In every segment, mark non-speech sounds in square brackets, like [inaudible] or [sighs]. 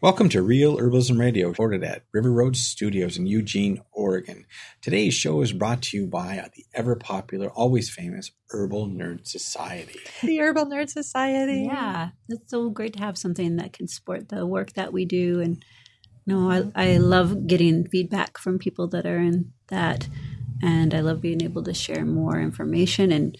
Welcome to Real Herbalism Radio, recorded at River Road Studios in Eugene, Oregon. Today's show is brought to you by the ever popular, always famous Herbal Nerd Society. The Herbal Nerd Society. Yeah, it's so great to have something that can support the work that we do. And no, I, I love getting feedback from people that are in that. And I love being able to share more information and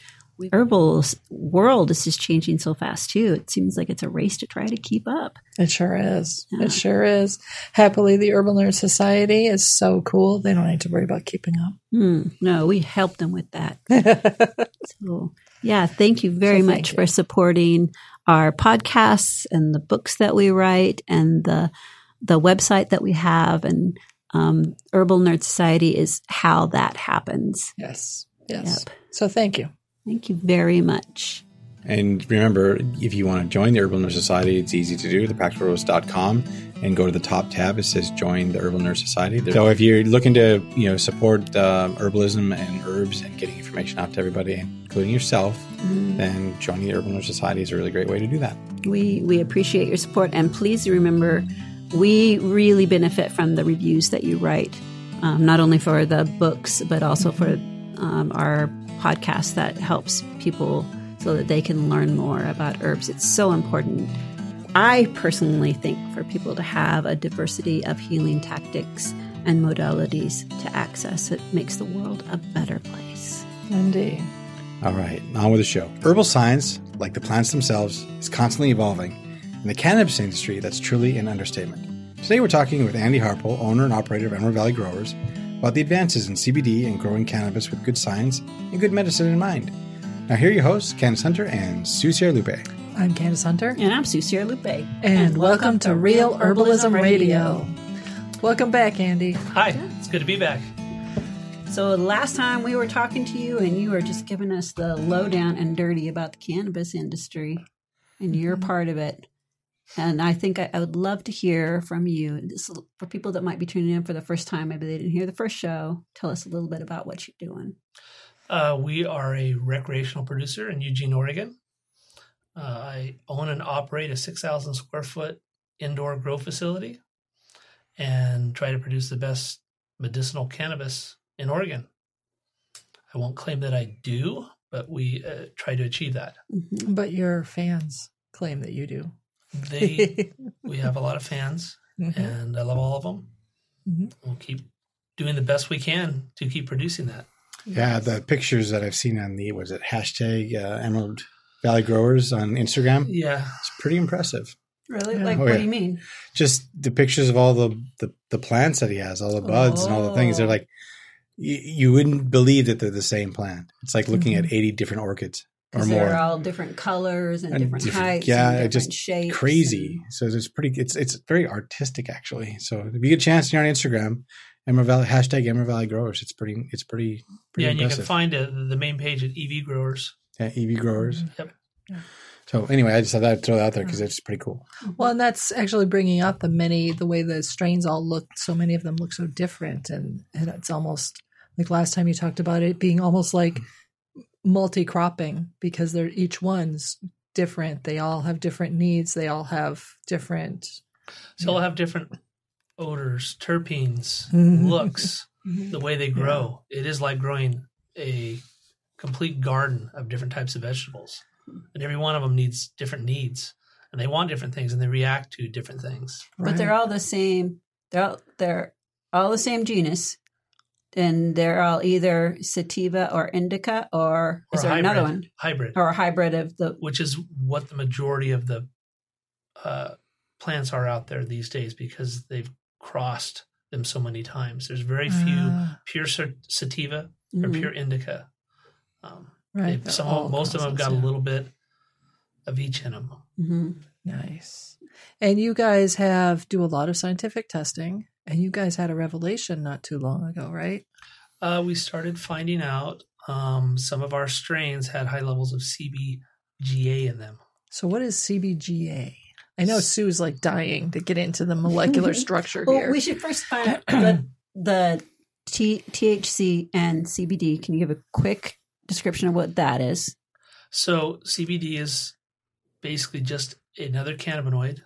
herbal world is just changing so fast too. It seems like it's a race to try to keep up. It sure is. Yeah. It sure is. Happily, the Herbal Nerd Society is so cool. They don't need to worry about keeping up. Mm, no, we help them with that. [laughs] so, yeah, thank you very so much you. for supporting our podcasts and the books that we write and the the website that we have and um, Herbal Nerd Society is how that happens. Yes. Yes. Yep. So thank you. Thank you very much. And remember, if you want to join the Herbal Nerd Society, it's easy to do. Thepracticalherbs.com and go to the top tab. It says Join the Herbal Nerd Society. So if you're looking to, you know, support uh, herbalism and herbs and getting information out to everybody, including yourself, mm-hmm. then joining the Herbal Nerd Society is a really great way to do that. We we appreciate your support, and please remember, we really benefit from the reviews that you write, um, not only for the books but also for um, our podcast that helps people so that they can learn more about herbs. It's so important. I personally think for people to have a diversity of healing tactics and modalities to access, it makes the world a better place. Indeed. All right, on with the show. Herbal science, like the plants themselves, is constantly evolving. In the cannabis industry, that's truly an understatement. Today, we're talking with Andy Harpole, owner and operator of Emerald Valley Growers, about the advances in CBD and growing cannabis with good science and good medicine in mind. Now, here are your hosts, Candace Hunter and Sue Lupe. I'm Candace Hunter. And I'm Sue Lupe. And, and welcome, welcome, to Real Herbalism, Herbalism Radio. Radio. Welcome back, Andy. Hi, it's good to be back. So, last time we were talking to you, and you were just giving us the lowdown and dirty about the cannabis industry, and you're mm-hmm. part of it. And I think I, I, would love to hear from you. This, for people that might be tuning in for the first time, maybe they didn't hear the first show. Tell us a little bit about what you're doing. Uh, we are a recreational producer in Eugene, Oregon. Uh, I own and operate a 6,000 square foot indoor grow facility and try to produce the best medicinal cannabis in Oregon. I won't claim that I do, but we uh, try to achieve that. Mm-hmm. But your fans claim that you do they [laughs] we have a lot of fans, mm-hmm. and I love all of them. Mm-hmm. We'll keep doing the best we can to keep producing that. Yeah, the pictures that I've seen on the was it hashtag uh, Emerald Valley Growers on Instagram. Yeah, it's pretty impressive. Really? Yeah. Like, oh, what yeah. do you mean? Just the pictures of all the, the, the plants that he has, all the buds oh. and all the things. They're oh. like, you, you, wouldn't believe that they're the same plant. It's like looking mm-hmm. at 80 different orchids or more. They're all different colors and, and different, different, heights. Yeah, and different just shapes crazy. And... So it's pretty. It's it's very artistic actually. So if you get a chance, you're on Instagram. Emerald Valley hashtag Emerald Valley Growers. It's pretty. It's pretty. pretty yeah, and impressive. you can find it, the main page at EV Growers. Yeah, EV Growers. Mm-hmm. Yep. Yeah. So anyway, I just thought I'd throw that out there because it's pretty cool. Well, and that's actually bringing out the many, the way the strains all look. So many of them look so different, and, and it's almost like last time you talked about it being almost like multi-cropping because they're each one's different. They all have different needs. They all have different. So all have different odors, terpenes, mm-hmm. looks, mm-hmm. the way they grow. Yeah. It is like growing a complete garden of different types of vegetables, and every one of them needs different needs, and they want different things, and they react to different things. Right. But they're all the same. They're all, they're all the same genus and they're all either sativa or indica, or is there hybrid, another one? Hybrid or a hybrid of the, which is what the majority of the uh, plants are out there these days because they've crossed them so many times. There's very few uh, pure sativa mm-hmm. or pure indica. Um, right. Some, most of them have got yeah. a little bit of each in them. Mm-hmm. Nice. And you guys have do a lot of scientific testing. And you guys had a revelation not too long ago, right? Uh, we started finding out um, some of our strains had high levels of CBGA in them. So, what is CBGA? I know Sue's like dying to get into the molecular [laughs] structure well, here. We should first find out the, [clears throat] the T- THC and CBD. Can you give a quick description of what that is? So, CBD is basically just another cannabinoid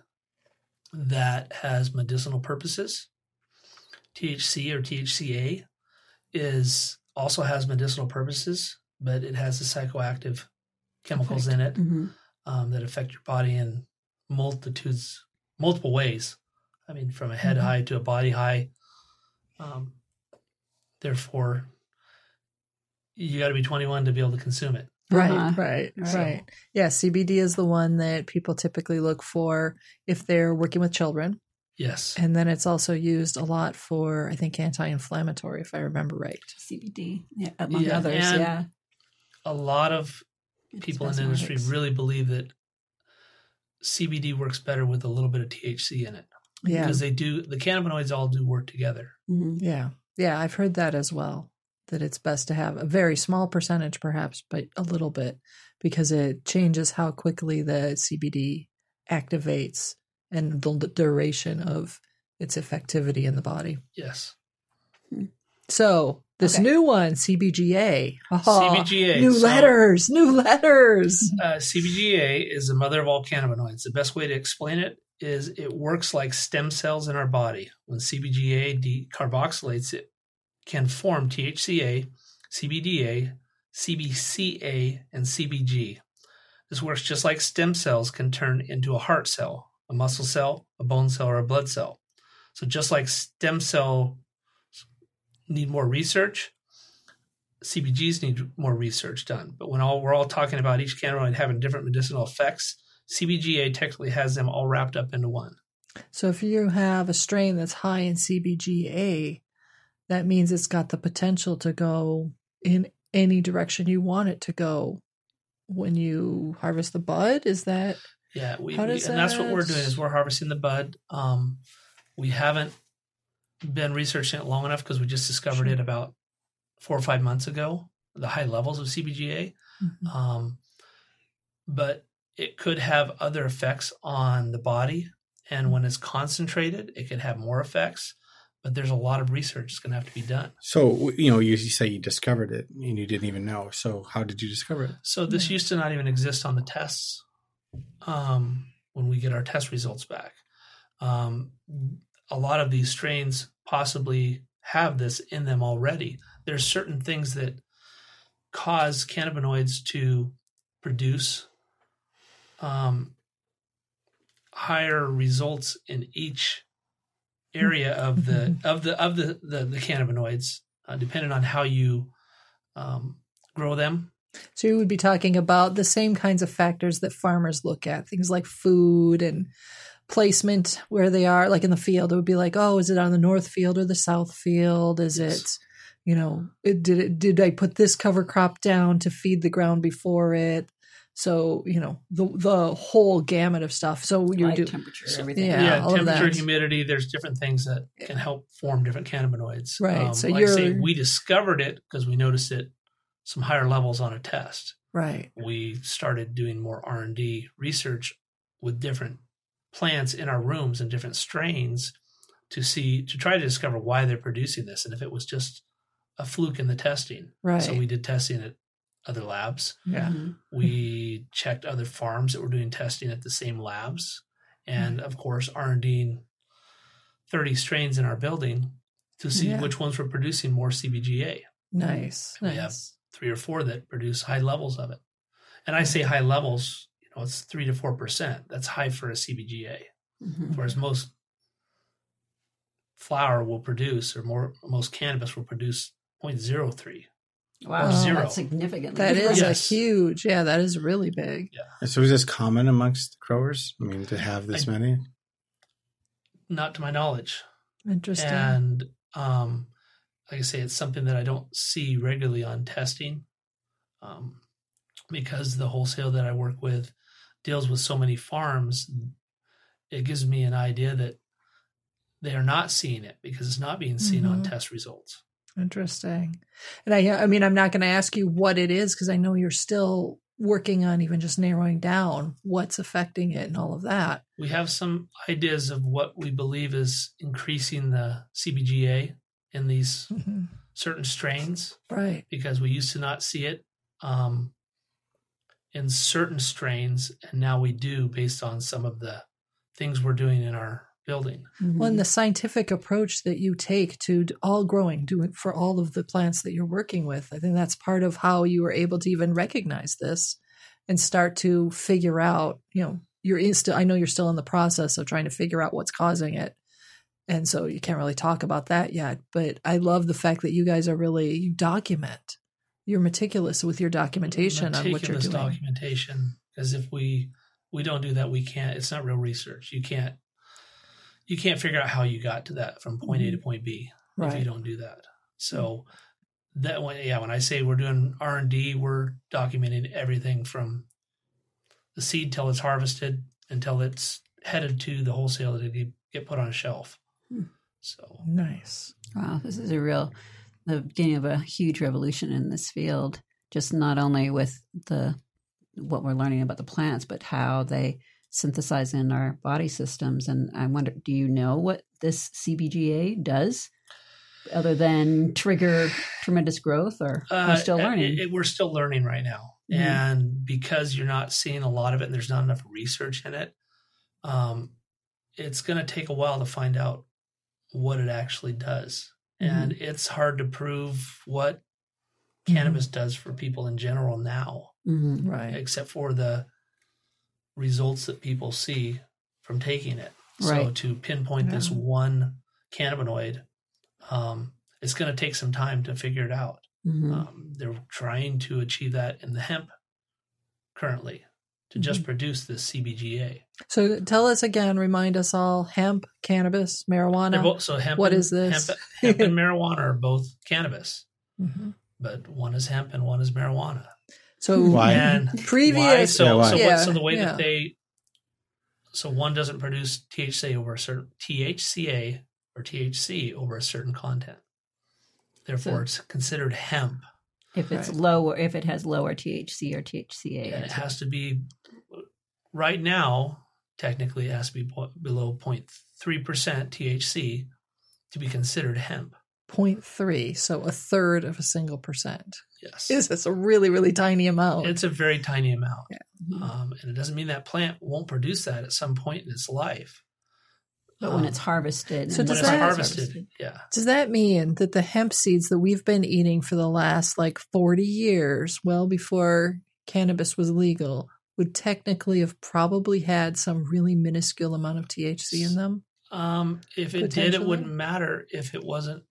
that has medicinal purposes. THC or THCA is also has medicinal purposes, but it has the psychoactive chemicals in it hmm um, that affect your body in multitudes, multiple ways. I mean, from a head Mhm. high to a body high. Um, therefore, you got to be 21 to be able to consume it. Right, Uh-huh. right, Right. right. Yeah, CBD is the one that people typically look for if they're working with children. Yes. And then it's also used a lot for, I think, anti inflammatory, if I remember right. CBD, yeah, among Yeah, others. and Yeah, A lot of people in the industry really believe that CBD works better with a little bit of THC in it Yeah. because they do the cannabinoids all do work together. Mhm. Yeah. Yeah. I've heard that as well. That it's best to have a very small percentage, perhaps, but a little bit because it changes how quickly the CBD activates and the duration of its effectivity in the body. Yes. So this Okay. new one, CBGA. Oh, CBGA. New So, letters, new letters. Uh, CBGA is the mother of all cannabinoids. The best way to explain it is it works like stem cells in our body. When CBGA decarboxylates, it can form THCA, CBDA, CBCA, and CBG. This works just like stem cells can turn into a heart cell, a muscle cell, a bone cell, or a blood cell. So just like stem cells need more research, CBGs need more research done. But when all we're all talking about each cannabinoid having different medicinal effects, CBGA technically has them all wrapped up into one. So if you have a strain that's high in CBGA, that means it's got the potential to go in any direction you want it to go when you harvest the bud. Is that Yeah, we, How we- and that's what we're doing is we're harvesting the bud. Um, we haven't been researching it long enough because we just discovered it about four or five months ago. The high levels of CBGA, Mhm. um, but it could have other effects on the body. And when it's concentrated, it could have more effects. But there's a lot of research that's going to have to be done. So you know, you, you say you discovered it and you didn't even know. So how did you discover it? So this used to not even exist on the tests um, when we get our test results back. Um, a lot of these strains possibly have this in them already. There's certain things that cause cannabinoids to produce um, higher results in each area of the of the of the the, the cannabinoids, uh, depending on how you um, grow them So you would be talking about the same kinds of factors that farmers look at, things like food and placement where they are, like in the field. It would be like, oh, is it on the north field or the south field? Is Yes. it, you know, it, did it did I put this cover crop down to feed the ground before it? So you know the the whole gamut of stuff. So you Light, do temperature, So- everything. Yeah, yeah, all of temperature, that. humidity. There's different things that can help form different cannabinoids. Um, Right, so like I say, you're- we discovered it because we noticed it some higher levels on a test. right. We started doing more R and D research with different plants in our rooms and different strains to see to try to discover why they're producing this and if it was just a fluke in the testing. Right. So we did testing at other labs. Yeah. Mhm. We checked other farms that were doing testing at the same labs, and of course, R and D 30 strains in our building to see Yeah. which ones were producing more CBGA. Nice. We have three or four that produce high levels of it, and I say high levels. You know, it's three to four percent. That's high for a CBGA, Mhm. whereas most flower will produce, or more most cannabis will produce 0.03. Wow, Wow. that's significantly. That is. Yes. a huge. Yeah, that is really big. Yeah. So is this common amongst growers? I mean, to have this I- many? Not to my knowledge. Interesting. and um, like I say, it's something that I don't see regularly on testing, um, because the wholesale that I work with deals with so many farms. It gives me an idea that they are not seeing it because it's not being seen on Mhm. test results. Interesting. And I, I mean, I'm not going to ask you what it is because I know you're still working on even just narrowing down what's affecting it and all of that. We have some ideas of what we believe is increasing the CBGA in these Mhm. certain strains. Right. because we used to not see it um, in certain strains, and now we do based on some of the things we're doing in our building. Mm-hmm. Well, and the scientific approach that you take to all growing, do it for all of the plants that you're working with, I think that's part of how you were able to even recognize this and start to figure out, you know, you're still, I know you're still in the process of trying to figure out what's causing it. And so you can't really talk about that yet. But I love the fact that you guys are really, you document. You're meticulous with your documentation on what you're Meticulous doing. documentation. Because if we we don't do that, we can't. It's not real research. You can't you can't figure out how you got to that from point A to point B if you Mm-hmm. Don't do that. So that when yeah, when I say we're doing R and D, we're documenting everything from the seed till it's harvested until it's headed to the wholesale to get put on a shelf. Hmm. So Nice. Wow, this is a real the beginning of a huge revolution in this field. Just not only with the what we're learning about the plants, but how they synthesize in our body systems. And I wonder, do you know what this CBGA does, other than trigger tremendous growth? Or we're Uh, still learning. it- we're still learning right now, Mhm. and because you're not seeing a lot of it, and there's not enough research in it, um, it's going to take a while to find out what it actually does, and it's hard to prove what cannabis does for people in general now, Mhm. Right. except for the results that people see from taking it. Right. So to pinpoint this one cannabinoid, um, it's going to take some time to figure it out. Mhm. Um, they're trying to achieve that in the hemp currently to just Mm-hmm. produce this CBGA. So tell us again, remind us all hemp, cannabis, marijuana. both, so hemp What and, is this? Hemp, hemp and marijuana are both cannabis, [laughs] Mhm. but one is hemp and one is marijuana. So Why? And previous, why? So, Yeah, why? so, Yeah, what, so the way yeah. that they, so one doesn't produce THC over a certain THCA or THC over a certain content. Therefore, So- it's considered hemp. if it's Right. lower, if it has lower THC or THCA, and it has to be right now technically it has to be below 0.3% thc to be considered hemp 0.3, so a third of a single percent. yes Is this a really, really tiny amount? it's a very tiny amount Mhm. um, and it doesn't mean that plant won't produce that at some point in its life but when Um, it's harvested, So and when does it's that- harvested yeah Does that mean that the hemp seeds that we've been eating for the last like 40 years, well before cannabis was legal, would technically have probably had some really minuscule amount of THC in them? um, if it did it wouldn't matter if it wasn't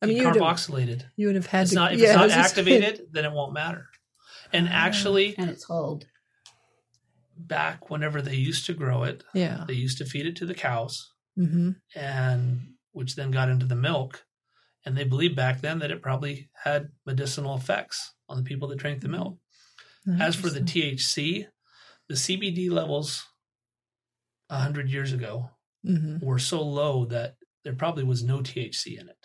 I mean, you would have, carboxylated you would have had it's to. not if yeah, it's not was just- activated [laughs] then it won't matter and actually and it's hold. back whenever they used to grow it yeah. they used to feed it to the cows hmm and which then got into the milk. And they believed back then that it probably had medicinal effects on the people that drank the milk. As for the THC, the CBD levels a hundred years ago hmm were so low that there probably was no THC in it,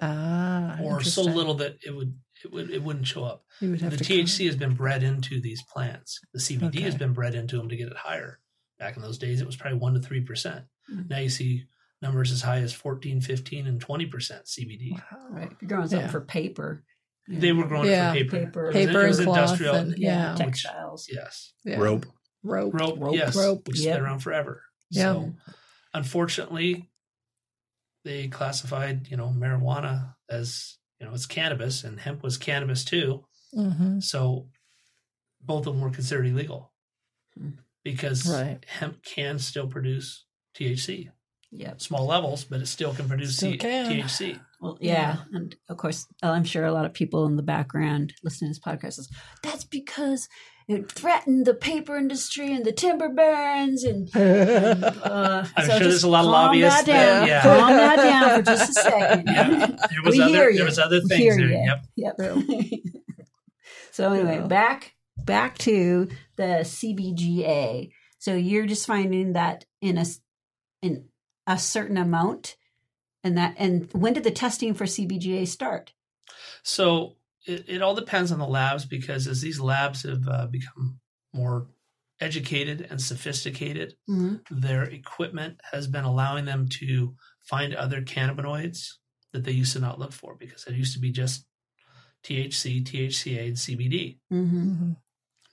ah, or so little that it would it would it wouldn't show up. Would The have to THC has been bred into these plants. The CBD has been bred into them to get it higher. Back in those days, it was probably one to three percent. Mhm. Now you see numbers as high as 14, 15, and twenty percent CBD. Wow. Right. If you're growing something Yeah. for paper, you They were growing Yeah. it for paper. Paper. It was- Paper it was and cloth industrial. and- yeah, Yeah. Which- textiles. yes. Yeah. Rope. Rope. Rope, Rope. yes, Rope. which has been around forever. Yeah. So, unfortunately, they classified, you know, marijuana as, you know, it's cannabis and hemp was cannabis too. hmm So, both of them were considered illegal Hmm. because Right. hemp can still produce THC, Yep. small levels, but it still can produce Still T- can. THC. Well, yeah. And of course, I'm sure a lot of people in the background listening to this podcast is that's because it threatened the paper industry and the timber barons and. [laughs] and, uh, I'm so sure there's just a lot of calm lobbyists That down. yeah. Calm that down for just a [laughs] second. Yeah. There was We other hear there was other things hear there. you. Yep. Yep. [laughs] so anyway, Yeah. back back to the CBGA. So you're just finding that in a s- in a certain amount, and that and when did the testing for CBGA start? So it, it all depends on the labs because as these labs have uh, become more educated and sophisticated, Mm-hmm. their equipment has been allowing them to find other cannabinoids that they used to not look for because it used to be just THC, THCA, and CBD. Mm-hmm. hmm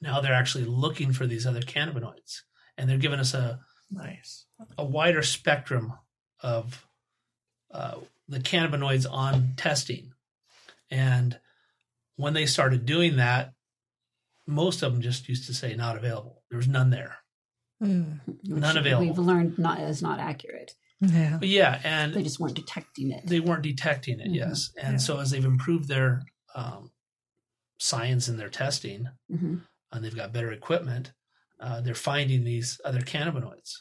Now they're actually looking for these other cannabinoids, and they're giving us a Nice. a wider spectrum of uh, the cannabinoids on testing. And when they started doing that, most of them just used to say not available. There was none there. Mm. None available. We've learned not is not accurate. Yeah. But yeah, and They just weren't detecting it. they weren't detecting it, Mhm. yes. And Yeah. so as they've improved their um, science in their testing, hmm and they've got better equipment, uh, they're finding these other cannabinoids.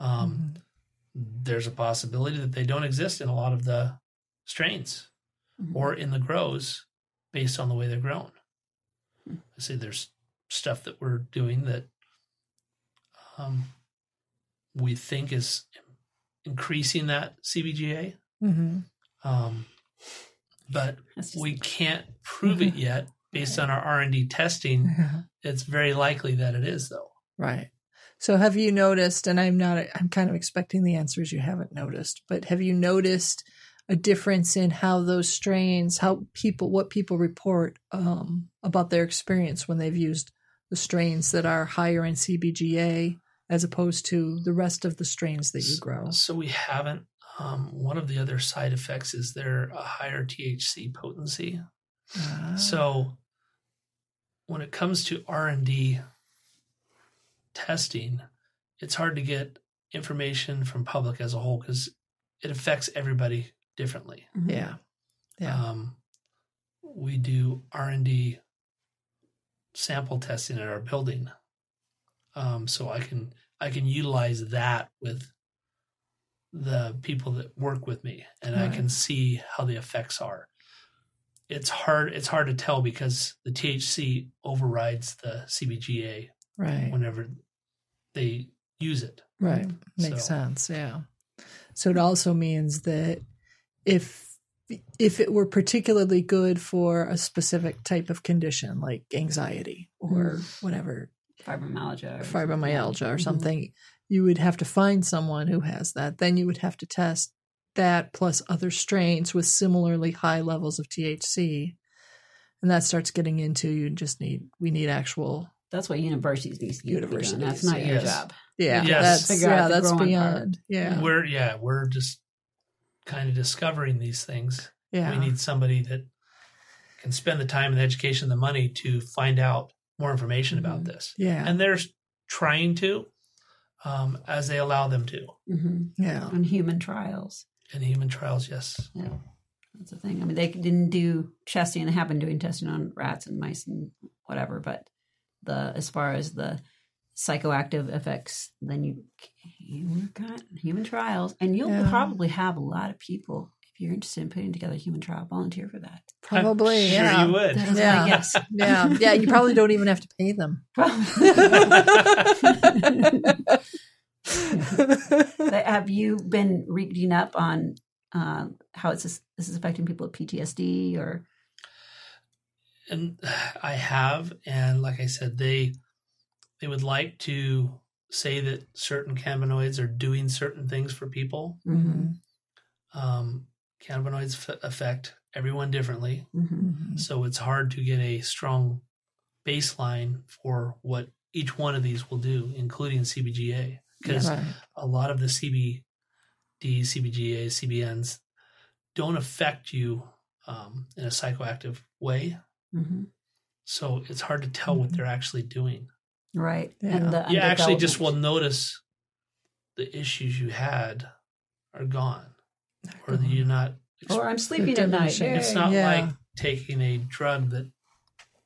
Um, Mhm. There's a possibility that they don't exist in a lot of the strains. Mhm. or in the grows based on the way they're grown. Hmm. I say there's stuff that we're doing that um, we think is increasing that CBGA, Mhm. um, but [laughs] we can't prove it [laughs] yet based on our R and D testing. [laughs] It's very likely that it is, though. Right. So have you noticed, and I'm not, I'm kind of expecting the answers you haven't noticed, but have you noticed a difference in how those strains, how people, what people report um, about their experience when they've used the strains that are higher in CBGA as opposed to the rest of the strains that you grow? So we haven't. Um, one of the other side effects is they're a higher THC potency. Ah, So when it comes to R&D testing, it's hard to get information from public as a whole because it affects everybody differently. Mhm. yeah. Yeah. Um, we do R&D sample testing at our building. Um, so I can I can utilize that with the people that work with me and I can see how the effects are. It's hard it's hard to tell because the THC overrides the CBGA right. whenever they use it. Right. Makes So- sense. Yeah. So it also means that if if it were particularly good for a specific type of condition like anxiety or whatever Fibromyalgia. or fibromyalgia or Mhm. something, you would have to find someone who has that. Then you would have to test that plus other strains with similarly high levels of THC. And that starts getting into you just need we need actual That's what universities need to be doing. That's Universities, not your job. yeah Yes. that's Figure out yeah that's growing beyond yeah We're yeah, we're just kind of discovering these things. yeah We need somebody that can spend the time and the education and the money to find out more information about Mhm. this. yeah And they're trying to, um, as they allow them to. hmm yeah On human trials. In human trials, yes. Yeah, that's the thing. I mean, they didn't do testing; they have been doing testing on rats and mice and whatever. But the as far as the psychoactive effects, then you you work on human trials, and you'll Yeah. probably have a lot of people if you're interested in putting together a human trial volunteer for that. probably I'm sure yeah you would. That is Yeah. my guess. [laughs] yeah yeah you probably don't even have to pay them [laughs] [laughs] But have you been reading up on uh, how it's this is affecting people with PTSD or and [sighs] I have, and like I said, they they would like to say that certain cannabinoids are doing certain things for people. Mhm. Um, cannabinoids f- affect everyone differently, Mhm. so it's hard to get a strong baseline for what each one of these will do, including CBGA, because right a lot of the CBD, CBGA, CBNs don't affect you um, in a psychoactive way. Mhm. So it's hard to tell what Mhm. they're actually doing. right? Yeah. You And the actually just will notice the issues you had are gone, or that you're not. Or I'm sleeping at night. It's not Yeah. like taking a drug that,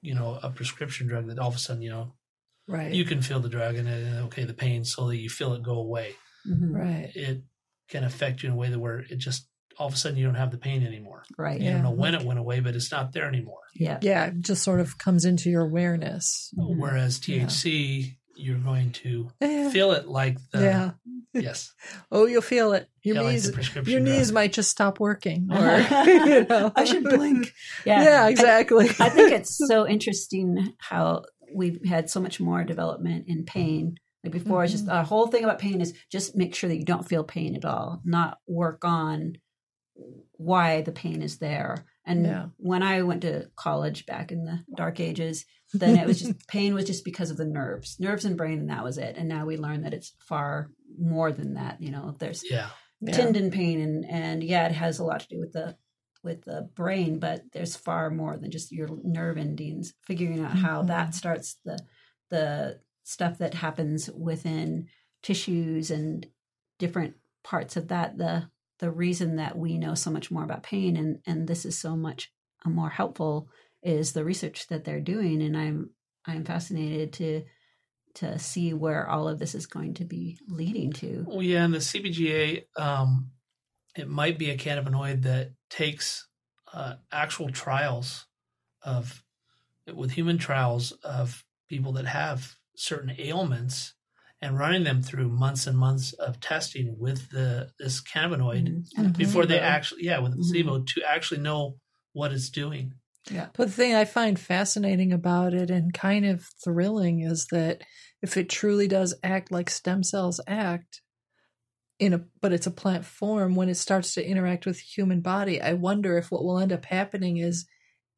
you know, a prescription drug that all of a sudden, you know, right you can feel the drug and then, okay, the pain slowly you feel it go away. Mhm. right It can affect you in a way that where it just all of a sudden you don't have the pain anymore. Right. You Yeah. don't know when it went away, but it's not there anymore. Yeah. yeah it just sort of comes into your awareness Mhm. Whereas Yeah. THC, you're going to yeah feel it like the yeah yes, [laughs] oh you'll feel it your yeah, knees the prescription. your drug. knees might just stop working [laughs] or [laughs] you know I should blink. yeah, Yeah. Exactly I think it's so interesting how we've had so much more development in pain. Like before, it's just Mhm. our whole thing about pain is just make sure that you don't feel pain at all, not work on why the pain is there. And Yeah. when I went to college back in the dark ages, [laughs] then it was just pain was just because of the nerves, nerves and brain, and that was it. And now we learn that it's far more than that. You know, there's Yeah. Yeah. tendon pain and and yeah it has a lot to do with the with the brain but there's far more than just your nerve endings figuring out how Mhm. that starts the the stuff that happens within tissues and different parts of that the the reason that we know so much more about pain and and this is so much uh, more helpful is the research that they're doing and i'm i'm fascinated to to see where all of this is going to be leading to. Well, yeah, and the CBGA, um, it might be a cannabinoid that takes uh, actual trials of with human trials of people that have certain ailments and running them through months and months of testing with the this cannabinoid Mhm. Before they actually yeah with a placebo to actually know what it's doing. Yeah. But the thing I find fascinating about it and kind of thrilling is that if it truly does act like stem cells act in a but it's a plant form when it starts to interact with the human body, I wonder if what will end up happening is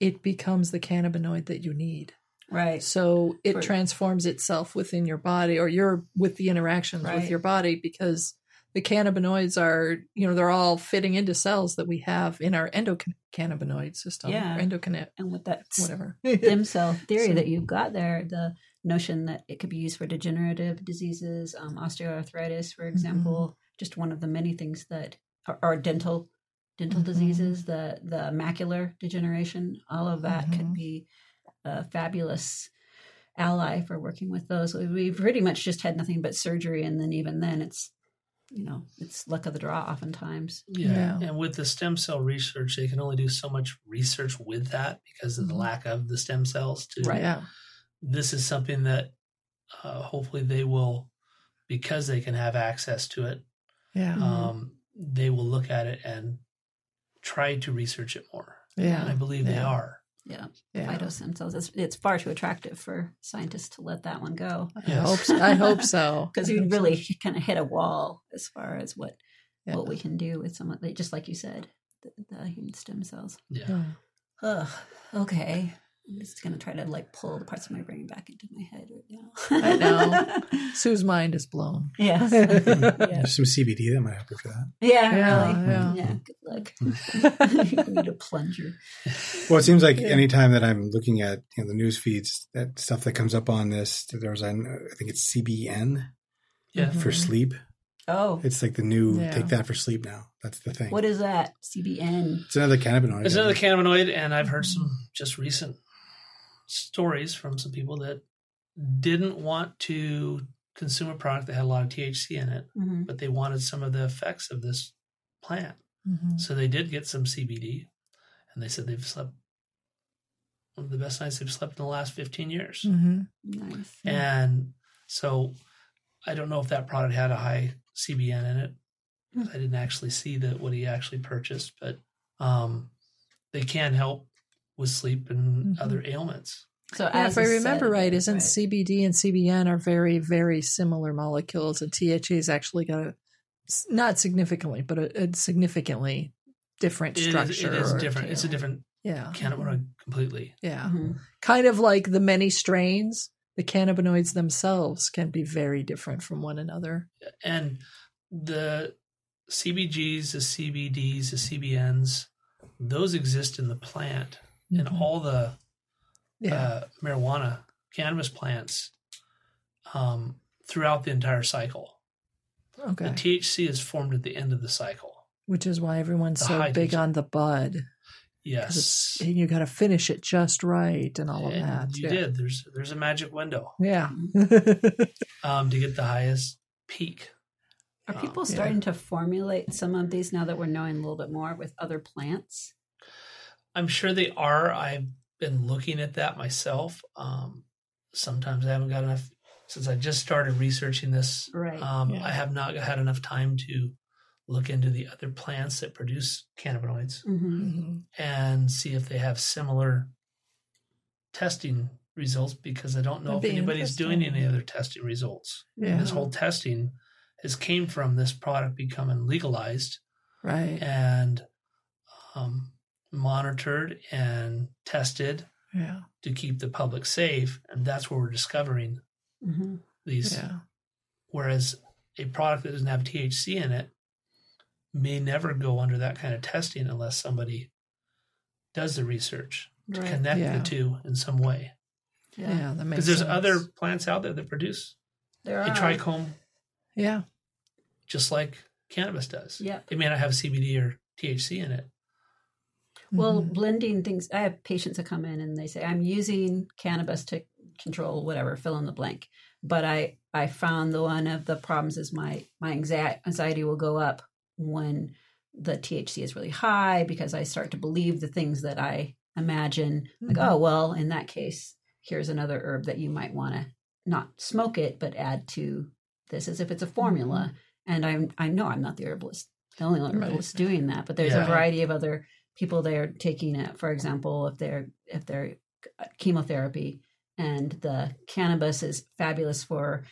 it becomes the cannabinoid that you need. Right So it For- transforms itself within your body or you're with the interactions Right. with your body because the cannabinoids are, you know, they're all fitting into cells that we have in our endocannabinoid system. Yeah. Or endocannab and with that whatever. stem cell [laughs] theory So- that you've got there, the notion that it could be used for degenerative diseases, um, osteoarthritis, for example, just one of the many things that are, are dental dental Mhm. diseases, the the macular degeneration, all of that could Mhm. be a fabulous ally for working with those. We've pretty much just had nothing but surgery, and then even then, it's you know it's luck of the draw oftentimes. Yeah. Yeah. And with the stem cell research, they can only do so much research with that because of the Mhm. lack of the stem cells to Yeah. this is something that uh, hopefully they will because they can have access to it Yeah. Mhm. um, they will look at it and try to research it more and i Yeah. believe they are Yeah, Yeah. phytostem cells. It's, it's far too attractive for scientists to let that one go. I hope so. I hope so. [laughs] because I we hope so. really kind of hit a wall as far as what Yeah. what we can do with some of the, just like you said, the, the human stem cells. yeah Yeah. Ugh, okay. I'm just gonna try to like pull the parts of my brain back into my head right now. I know. [laughs] Sue's mind is blown. yes. [laughs] yeah. There's some CBD that might help you for that. Yeah, Yeah, really. yeah. Yeah. good luck. [laughs] you need a plunger. Well, it seems like Yeah. anytime that I'm looking at you know the news feeds, that stuff that comes up on this, there was an, I think it's CBN yeah for Mhm. sleep. Oh, It's like the new Yeah. take that for sleep now. That's the thing. what is that? CBN. It's another cannabinoid. it's another cannabinoid and i've heard some just recent stories from some people that didn't want to consume a product that had a lot of thc in it hmm but they wanted some of the effects of this plant Mhm. So they did get some CBD, and they said they've slept one of the best nights they've slept in the last 15 years. Mhm. Nice. And so I don't know if that product had a high CBN in it. I didn't actually see that what he actually purchased, but um, they can help with sleep and Mhm. other ailments. So Yeah, as if I remember right, isn't right? CBD and CBN are very, very similar molecules, and THC's actually got a s- not significantly, but a, a significantly different It is, structure. it is or different. It's a different Yeah, cannabinoid completely. yeah. Mhm. Kind of like the many strains. The cannabinoids themselves can be very different from one another. And the CBGs, the CBDs, the CBNs, those exist in the plant. And Mhm. all the yeah, uh, marijuana cannabis plants um, throughout the entire cycle. okay. The THC is formed at the end of the cycle. Which is why everyone's the so big THC. on the bud. Yes, it's- and you got to finish it just right and all of that. you yeah. did. There's there's a magic window Yeah. [laughs] um, to get the highest peak. Are Um, people yeah. starting to formulate some of these now that we're knowing a little bit more with other plants? I'm sure they are. I've been looking at that myself. Um, sometimes I haven't got enough since I just started researching this. Right. Um, Yeah. I have not had enough time to look into the other plants that produce cannabinoids. hmm Mhm. and see if they have similar testing results because I don't know That'd if anybody's doing any other testing results. Yeah. This whole testing has came from this product becoming legalized Right. and um, monitored and tested Yeah. to keep the public safe, and that's where we're discovering hmm these. Yeah. Whereas a product that doesn't have THC in it may never go under that kind of testing unless somebody does the research to connect Yeah. the two in some way. Yeah. that makes Because there's sense. other plants out there that produce There a are. trichome Yeah. just like cannabis does. Yeah, It may not have CBD or THC in it. Well, Mhm. blending things. I have patients that come in and they say, "I'm using cannabis to control whatever, fill in the blank." But I I found the one of the problems is my my anxi- anxiety will go up when the THC is really high because I start to believe the things that I imagine. Like, Mhm. oh well, in that case, here's another herb that you might want to not smoke it, but add to this as if it's a formula. And I'm I know I'm not the herbalist, the only herbalist doing that, but there's Yeah. a variety of other people they're taking it. For example, if they're if they're chemotherapy and the cannabis is fabulous for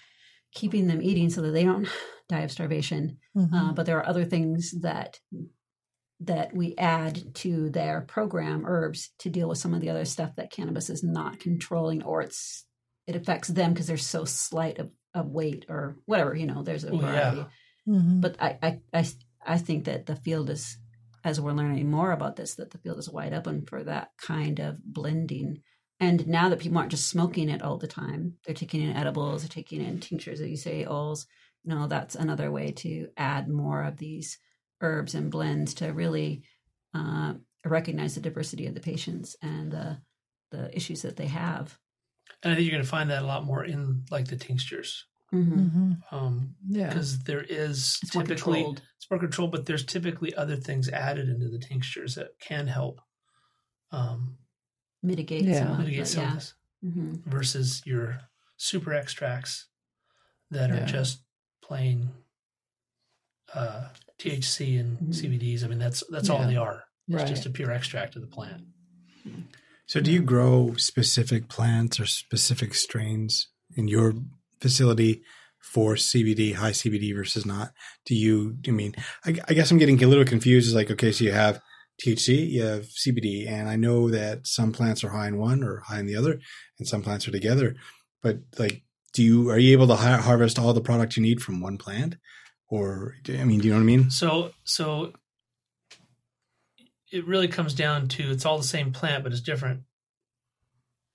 keeping them eating so that they don't die of starvation. Mhm. Uh, but there are other things that that we add to their program herbs to deal with some of the other stuff that cannabis is not controlling or it's it affects them because they're so slight of, of weight or whatever you know there's a Oh, yeah. variety Mhm. but I, I i i think that the field is as we're learning more about this that the field is wide open for that kind of blending and now that people aren't just smoking it all the time they're taking in edibles they're taking in tinctures as you say oils you know that's another way to add more of these herbs and blends to really uh, recognize the diversity of the patients and the the issues that they have And I think you're going to find that a lot more in like the tinctures. Mm-hmm. Mhm. Um, Yeah. because there is it's typically controlled it's more controlled, but there's typically other things added into the tinctures that can help um, mitigate Yeah. some mitigate the, some of yeah this hmm versus your super extracts that are Yeah. just plain uh, THC and Mhm. CBDs. I mean, that's that's all they are. It's Right. just a pure extract of the plant. So, do you grow specific plants or specific strains in your facility for CBD, high CBD versus not? Do you, I mean, I, I guess I'm getting a little confused. It's like, okay, so you have THC, you have CBD, and I know that some plants are high in one or high in the other, and some plants are together. But like, do you, are you able to ha- harvest all the product you need from one plant? Or, I mean, do you know what I mean? So so it really comes down to it's all the same plant, but it's different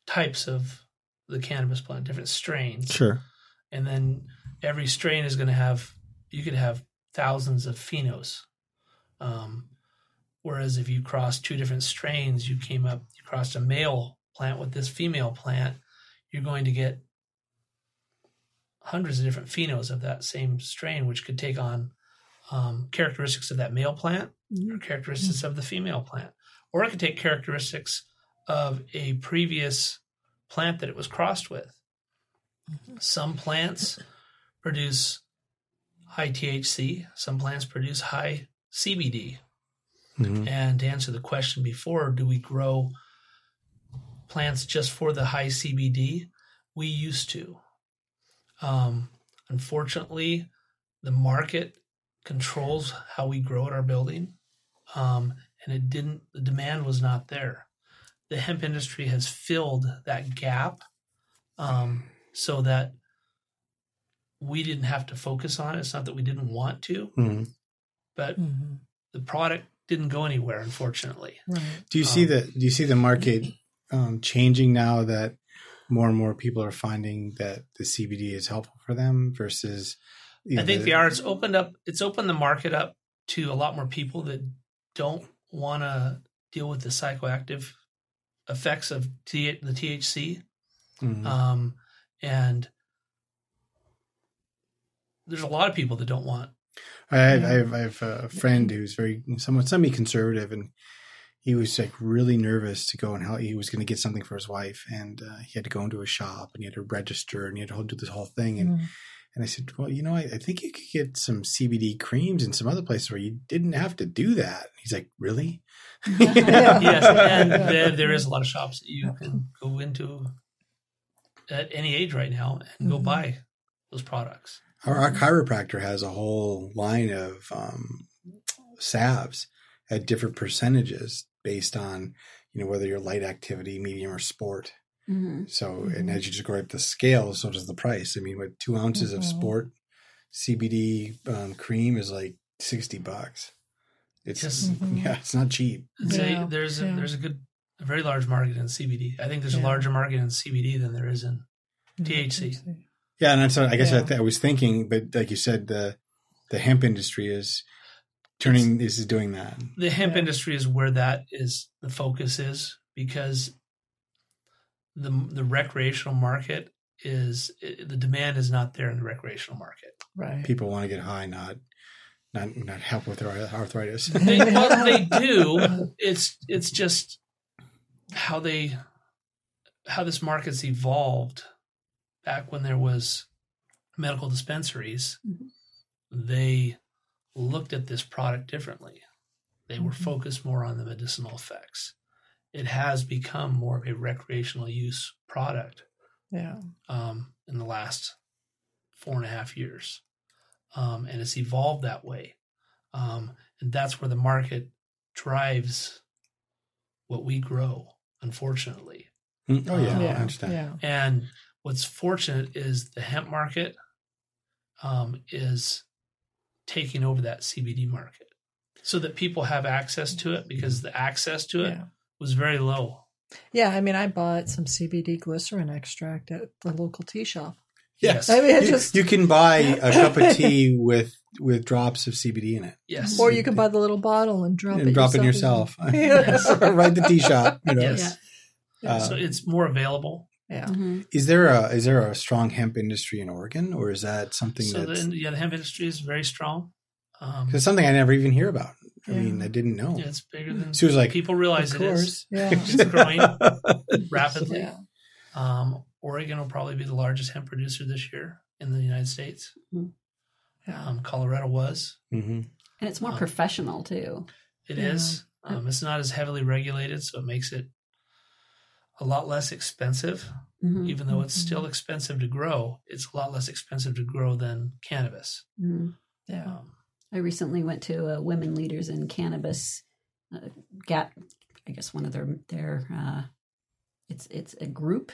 types of the cannabis plant, different strains. Sure. And then every strain is going to have you could have thousands of phenos. Um, whereas if you cross two different strains you came up you crossed a male plant with this female plant you're going to get hundreds of different phenos of that same strain which could take on um, characteristics of that male plant or characteristics of the female plant. Or it could take characteristics of a previous plant that it was crossed with some plants produce high THC, some plants produce high CBD. Mhm. And to answer the question before, do we grow plants just for the high CBD? We used to. Um, unfortunately, the market controls how we grow at our building, um, and it didn't. The demand was not there. The hemp industry has filled that gap, um, so that we didn't have to focus on it. It's not that we didn't want to, Mhm. but Mhm. the product didn't go anywhere, unfortunately. Right. Do you see Um, the Do you see the market um, changing now that more and more people are finding that the CBD is helpful for them versus? you I think the- they are. It's opened up. It's opened the market up to a lot more people that don't want to deal with the psychoactive effects of T- the THC, Mhm. um, and there's a lot of people that don't want. I have, I have I have a friend who's very somewhat semi-conservative, and he was like really nervous to go and help. He was going to get something for his wife, and uh, he had to go into a shop and he had to register and he had to do this whole thing. And Mhm. and I said, well, you know, I, I think you could get some CBD creams in some other places where you didn't have to do that. He's like, really? [laughs] [laughs] Yeah. yes, and there, there is a lot of shops that you can go into at any age right now and go Mhm. buy those products. Our, our chiropractor has a whole line of um, salves at different percentages based on you know whether you're light activity, medium, or sport. hmm So and Mhm. as you just go up the scale, so does the price. I mean, what two ounces of Mhm. sport CBD um, cream is like sixty bucks. It's Yes. [laughs] Mhm. yeah, it's not cheap. I'd say Yeah, there's a, yeah. there's a good, a very large market in CBD. I think there's a larger market in CBD than there is in mm-hmm. THC. Yeah, and that's what I guess I, th- I was thinking, but like you said, the the hemp industry is turning is doing that. the hemp Yeah. industry is where that is the focus is because the the recreational market is the demand is not there in the recreational market. Right. People want to get high, not not not help with their arthritis. They, well, they [laughs] do. It's it's just how they how this market's evolved. Back when there was medical dispensaries, Mhm. they looked at this product differently. They were Mhm. focused more on the medicinal effects. It has become more of a recreational use product Yeah. um, in the last four and a half years. Um, and it's evolved that way. Um, and that's where the market drives what we grow, unfortunately. Mm, oh yeah, Yeah. I understand. Yeah. And what's fortunate is the hemp market um, is taking over that CBD market so that people have access to it because the access to it Yeah. was very low. Yeah. I mean, I bought some CBD glycerin extract at the local tea shop. Yes, I mean, it you, just- you can buy a [laughs] cup of tea with with drops of CBD in it Yes. Or you can buy the little bottle and drop and it drop it yourself. yourself. Yes. right at the tea shop. You know. Yes. Uh, so it's more available. Yeah. hmm Is there a is there a strong hemp industry in Oregon, or is that something So that's the, yeah, the hemp industry is very strong. Um, 'cause it's something I never even hear about? I Yeah. mean, I didn't know. yeah, it's bigger than She was like, people realize of it is. Yeah. [laughs] It's growing [laughs] rapidly. Yeah. Um, Oregon will probably be the largest hemp producer this year in the United States. Yeah. Um, Colorado was. hmm And it's more Um, professional too. It Yeah. is. Um, it's not as heavily regulated, so it makes it a lot less expensive. Mhm. Even though it's Mhm. still expensive to grow, it's a lot less expensive to grow than cannabis. Mhm. Yeah. Um, I recently went to a women leaders in cannabis. Uh, GAP, I guess one of their their uh, it's it's a group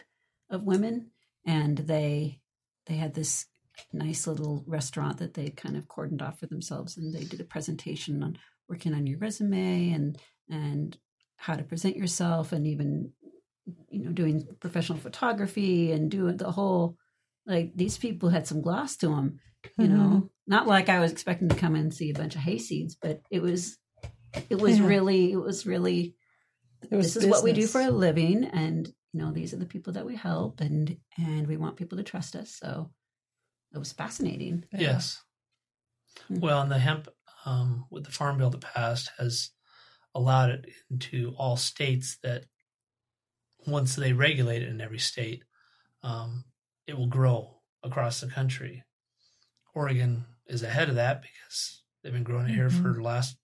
of women, and they they had this nice little restaurant that they kind of cordoned off for themselves, and they did a presentation on working on your resume and and how to present yourself, and even you know doing professional photography and doing the whole like these people had some gloss to them you know? Mm-hmm. Not like i was expecting to come in and see a bunch of hayseeds but it was it was Yeah. really it was really It was this is what we do for a living and you know these are the people that we help and and we want people to trust us so it was fascinating Yeah. Yes. Hmm. Well, and the hemp um, with the farm bill that passed has allowed it into all states that once they regulate it in every state, um, it will grow across the country. Oregon is ahead of that because they've been growing it here for the last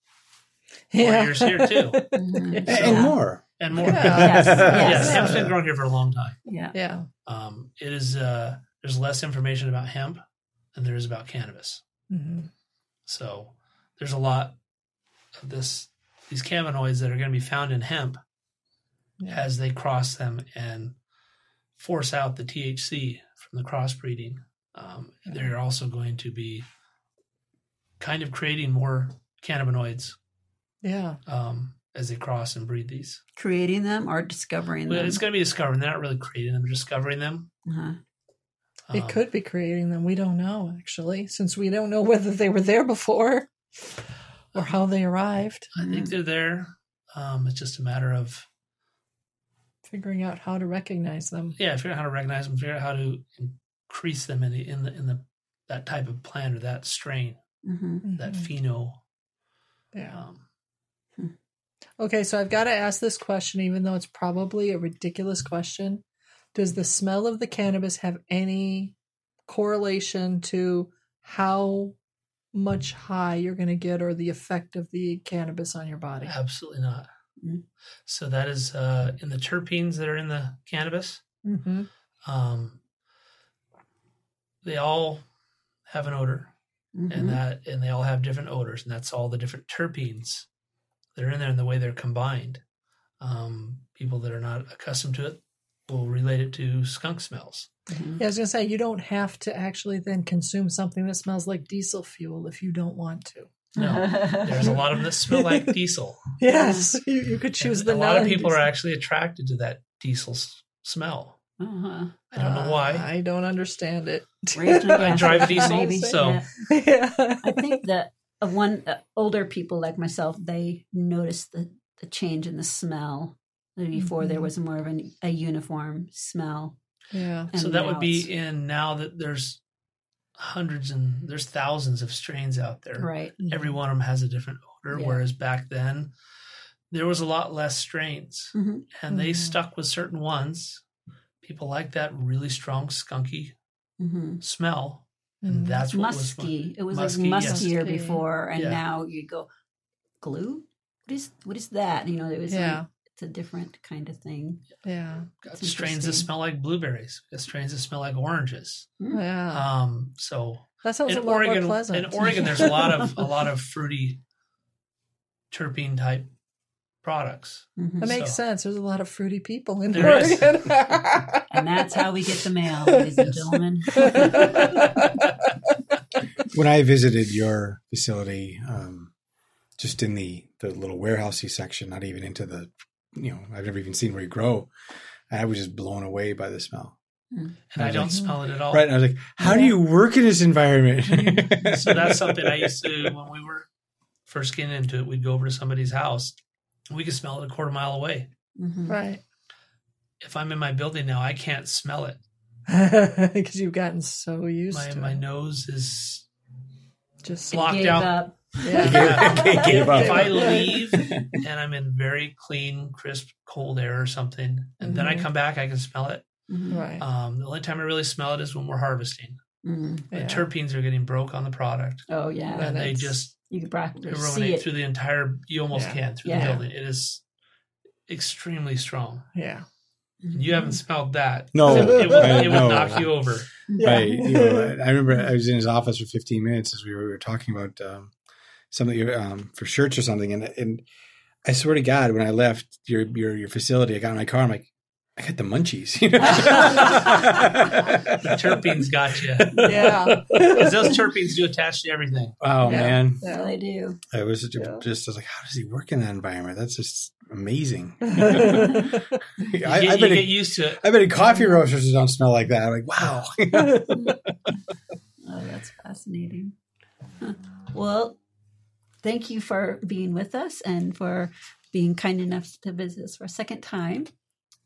four Yeah. years here too, [laughs] Mhm. And, more. And more. Yeah. Yes, yes, yes. hemp's been growing here for a long time. yeah Yeah. Um, it is uh, there's less information about hemp than there is about cannabis. Mhm. So there's a lot of this these cannabinoids that are going to be found in hemp Yeah. as they cross them and force out the THC from the crossbreeding. Um, they're also going to be kind of creating more cannabinoids Yeah. um, as they cross and breed these. creating them or discovering But them it's going to be discovering. They're not really creating them; they're discovering them. uh-huh. It Um, could be creating them. We don't know, actually, since we don't know whether they were there before or how they arrived. I think they're there. Um, it's just a matter of Figuring out how to recognize them. yeah, figure out how to recognize them, figure out how to increase them in the in the in the that type of plant or that strain, Mhm. that Mhm. pheno. Yeah. Um, Okay, so I've got to ask this question, even though it's probably a ridiculous question. Does the smell of the cannabis have any correlation to how much high you're going to get or the effect of the cannabis on your body? absolutely not. Mhm. So that is uh, in the terpenes that are in the cannabis. Mm-hmm. Um, they all have an odor, Mhm. and that and they all have different odors, and that's all the different terpenes that are in there and the way they're combined. Um, people that are not accustomed to it will relate it to skunk smells. Mhm. Yeah, I was gonna say you don't have to actually then consume something that smells like diesel fuel if you don't want to. No, [laughs] there's a lot of them that smell like diesel. [laughs] Yes, you, you could choose And the. a lot of non- people are actually attracted to that diesel s- smell. Uh-huh. I don't know Uh, why. I don't understand it. Raised on I gas drive station, diesel, [laughs] so- Yeah. yeah. I think that uh, one uh, older people like myself, they noticed the, the change in the smell. Before there Mhm. was more of an, a uniform smell. yeah. so that would be in now that there's hundreds and there's thousands of strains out there. right. Every one of them has a different odor. Yeah. Whereas back then, there was a lot less strains, Mhm. and they Mhm. stuck with certain ones. People like that really strong, skunky hmm smell. And that's what was musky. It was Musky, like yes. muskier Musky. before, and Yeah. now you go glue. What is what is that? You know, it was Yeah. like, it's a different kind of thing. Yeah. got It's strains that smell like blueberries. Got strains that smell like oranges. Yeah. Um, so that sounds in a lot Oregon, more pleasant. in Oregon, there's a lot of a lot of fruity, terpene type products. Mhm. that makes so- sense. There's a lot of fruity people in There is. Oregon. And that's how we get the mail, ladies and gentlemen. [laughs] [laughs] when I visited your facility, um, just in the the little warehousey section, not even into the, you know, I've never even seen where you grow. I was just blown away by the smell. And I don't smell it at all. Right, and I was like, "How do you work in this environment?" [laughs] so that's something I used to [laughs] when we were first getting into it. We'd go over to somebody's house. We could smell it a quarter mile away. Mhm. right. If I'm in my building now, I can't smell it. [laughs] Because you've gotten so used My to my it. nose is Just locked gave out. up. [laughs] yeah. Gave- [laughs] gave up. if I leave [laughs] and I'm in very clean, crisp, cold air or something, and then I Mhm. come back, I can smell it. Mhm. right. Um, the only time I really smell it is when we're harvesting. Mhm. The Yeah. terpenes are getting broke on the product, Oh yeah, and they just you could practically see it. through the entire. You almost Yeah. can through Yeah. the building. It is extremely strong. yeah. And you haven't smelled that. No, it, it would, I it would know. knock you over. Right. You know, I remember I was in his office for 15 minutes as we were, we were talking about um, something um, for shirts or something, and and I swear to God, when I left your your your facility, I got in my car. I'm like, I got the munchies. You know? [laughs] The terpenes got you. Yeah. Because those terpenes do attach to everything. Oh Yeah. man, Yeah, they do. I was just, Yeah. just I was like, how does he work in that environment? That's just amazing. [laughs] I, You, get, I've you been get in, used to it. I've been in coffee roasters that don't smell like that. I'm like, wow. [laughs] Oh, that's fascinating. Huh. Well, thank you for being with us and for being kind enough to visit us for a second time.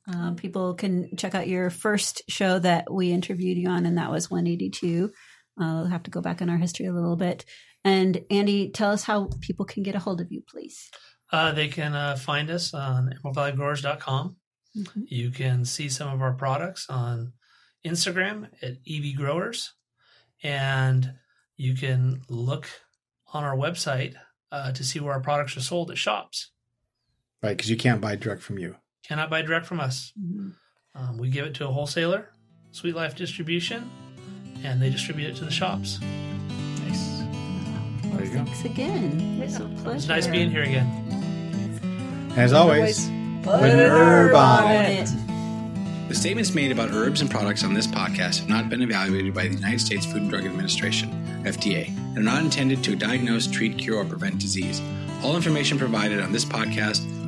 Um, people can check out your first show that we interviewed you on, and that was 182. I'll have to go back in our history a little bit. And Andy, tell us how people can get a hold of you, please. Uh, they can uh, find us on emeraldvalleygrowers.com. Mhm. You can see some of our products on Instagram at EV Growers. And you can look on our website uh, to see where our products are sold at shops. right, because you can't buy direct from you. Cannot buy direct from us. Mhm. Um, we give it to a wholesaler, Sweet Life Distribution, and they distribute it to the shops. Nice. Well, There you go. thanks again. It's a pleasure. It's nice being here again. As always, Put With an an herb on On it. it. The statements made about herbs and products on this podcast have not been evaluated by the United States Food and Drug Administration, FDA, and are not intended to diagnose, treat, cure, or prevent disease. All information provided on this podcast